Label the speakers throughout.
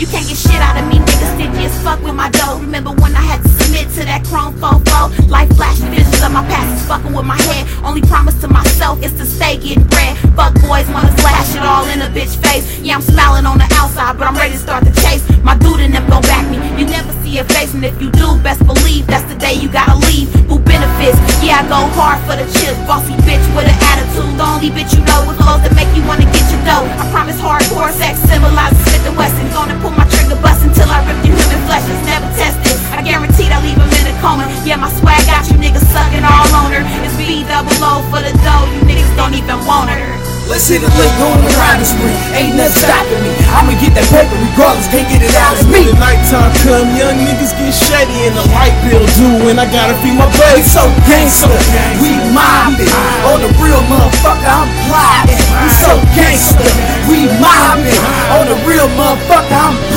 Speaker 1: You can't get shit out of me, nigga. Stingy as fuck with my dough. Remember when I had to submit to that chrome fofo? Life flashing visions of my past is fucking with my head. Only promise to myself is to stay getting bread. Fuck boys wanna slash it all in a bitch face. Yeah, I'm smiling on the outside, but I'm ready to start the chase. My dude and them gon' back me. You never see a face, and if you do, best believe that's the day you gotta leave. Who benefits? Yeah, I go hard for the chips. Bossy bitch with an attitude. The only bitch you know with clothes that make you wanna get your Yeah, my swag got you niggas sucking all on her. It's B double O for the dough. You niggas don't even want her.
Speaker 2: Let's hit a lick on the riding spree. Ain't nothing stopping me. I'ma get that paper regardless, can't get it out of me.
Speaker 3: When the nighttime come, young niggas get shady and the light bill due, and I gotta feed my
Speaker 2: We
Speaker 3: baby.
Speaker 2: so gangster, we mobbing. On the real motherfucker, I'm plotting. We so gangster, we mobbing. On the real motherfucker, I'm plotting.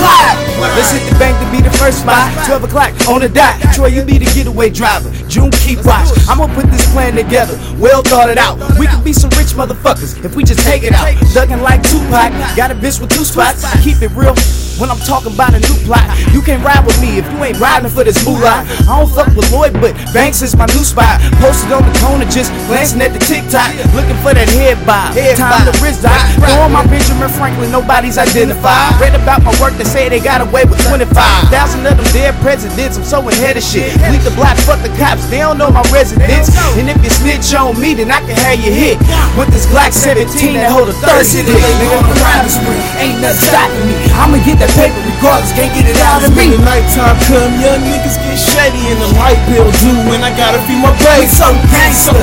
Speaker 2: Let's hit the bank to be the first spot. 12 o'clock on the dot. Troy, you be the getaway driver. June, keep watch. I'ma put this plan together, well thought it out. We could be some rich motherfuckers if we just take it out. Ducking like Tupac, got a bitch with two spots. Keep it real. When I'm talking about a new plot, you can't ride with me if you ain't riding for this moolah. I don't fuck with Lloyd, but Banks is my new spot. Posted on the corner, just glancing at the TikTok, looking for that head bob. Time to wrist dot. Throwing my Benjamin Franklin, nobody's identified. Read about my work, they say they got away with 25,000 of them dead presidents. I'm so ahead of shit. Leave the block, fuck the cops, they don't know my residence. And if you snitch on me, then I can have you hit. With this Glock 17 that hold a third stick. Nigga, on riding spree, ain't nothing stopping me. I'ma get that paper regardless, can't get it out of
Speaker 3: When
Speaker 2: me.
Speaker 3: the nighttime come, young niggas get shady and the light bill due, and I gotta feed my
Speaker 2: We
Speaker 3: baby.
Speaker 2: so gangster,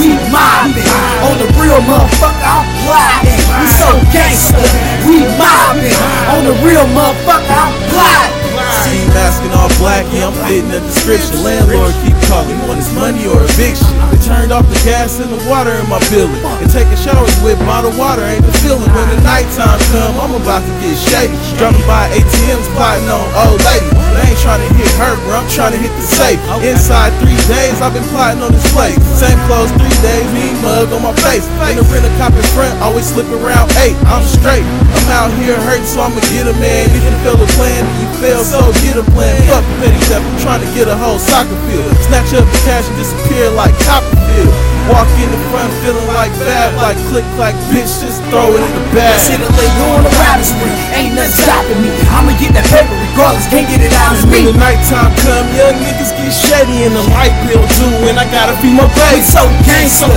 Speaker 2: we mobbing. On the real motherfucker, plotting. We so gangster, we mobbing. On the real motherfucker, I'm plotting.
Speaker 3: See masking all black, yeah, I'm fitting the description. Landlord keep calling, want his money or eviction. They turned off the gas and the water in my building. And taking showers with bottled water ain't the feeling. When the nighttime come, I'm about to get shady. Dropping by ATMs, plotting on old lady. I ain't trying to hit her, bro, I'm trying to hit the safe. Inside three days, I've been plotting on this place. Same clothes, three days, me on my face. In the cop in front, always slip around. I'm straight. I'm out here hurting, so I'ma get a man. You feel a plan, you fail, so get a plan. Fuck petty theft, I'm trying to get a whole soccer field. Snatch up the cash and disappear like Copperfield. Walk in the front feeling like Fab, like click, like bitch, just throw it in the bag.
Speaker 2: Shit, a late on the riding spree, ain't nothing stopping me. I'ma get that paper regardless, can't get it out of
Speaker 3: When
Speaker 2: me.
Speaker 3: the nighttime come, young niggas get shady and the light bill due, and I gotta feed my
Speaker 2: We
Speaker 3: baby.
Speaker 2: so gangster,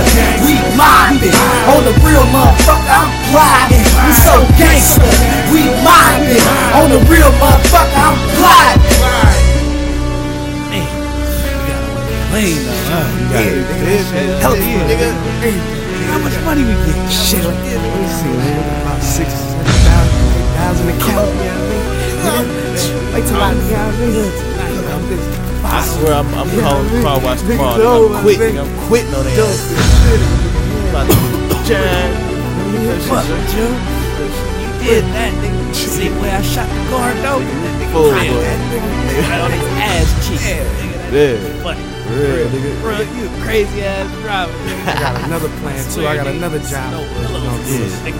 Speaker 2: we mobbing. On the real motherfucker, I'm plotting. We so gangster, we mobbing. On the real motherfucker, I'm plotting.
Speaker 4: Hell yeah, nigga. Hey, How much money we get? Shit, like this. Let me see, man. About six, seven thousand, eight thousand account. You know what I mean? Wait till I, you know I mean? I'm just
Speaker 3: I swear I'm, I'm calling the car wash tomorrow. I'm quitting. I'm quitting on that.
Speaker 4: as.
Speaker 3: About to jam.
Speaker 4: Fuck, Joe. You did that, nigga. See where I shot the guard, though? That nigga
Speaker 3: Full
Speaker 4: cracked that nigga. Right on his ass cheek. Nigga, that
Speaker 3: Yeah.
Speaker 4: funny.
Speaker 3: Real, nigga.
Speaker 4: Bro, you a crazy ass driver.
Speaker 5: I got another plan too. I got another job.
Speaker 4: No pillows. Nigga,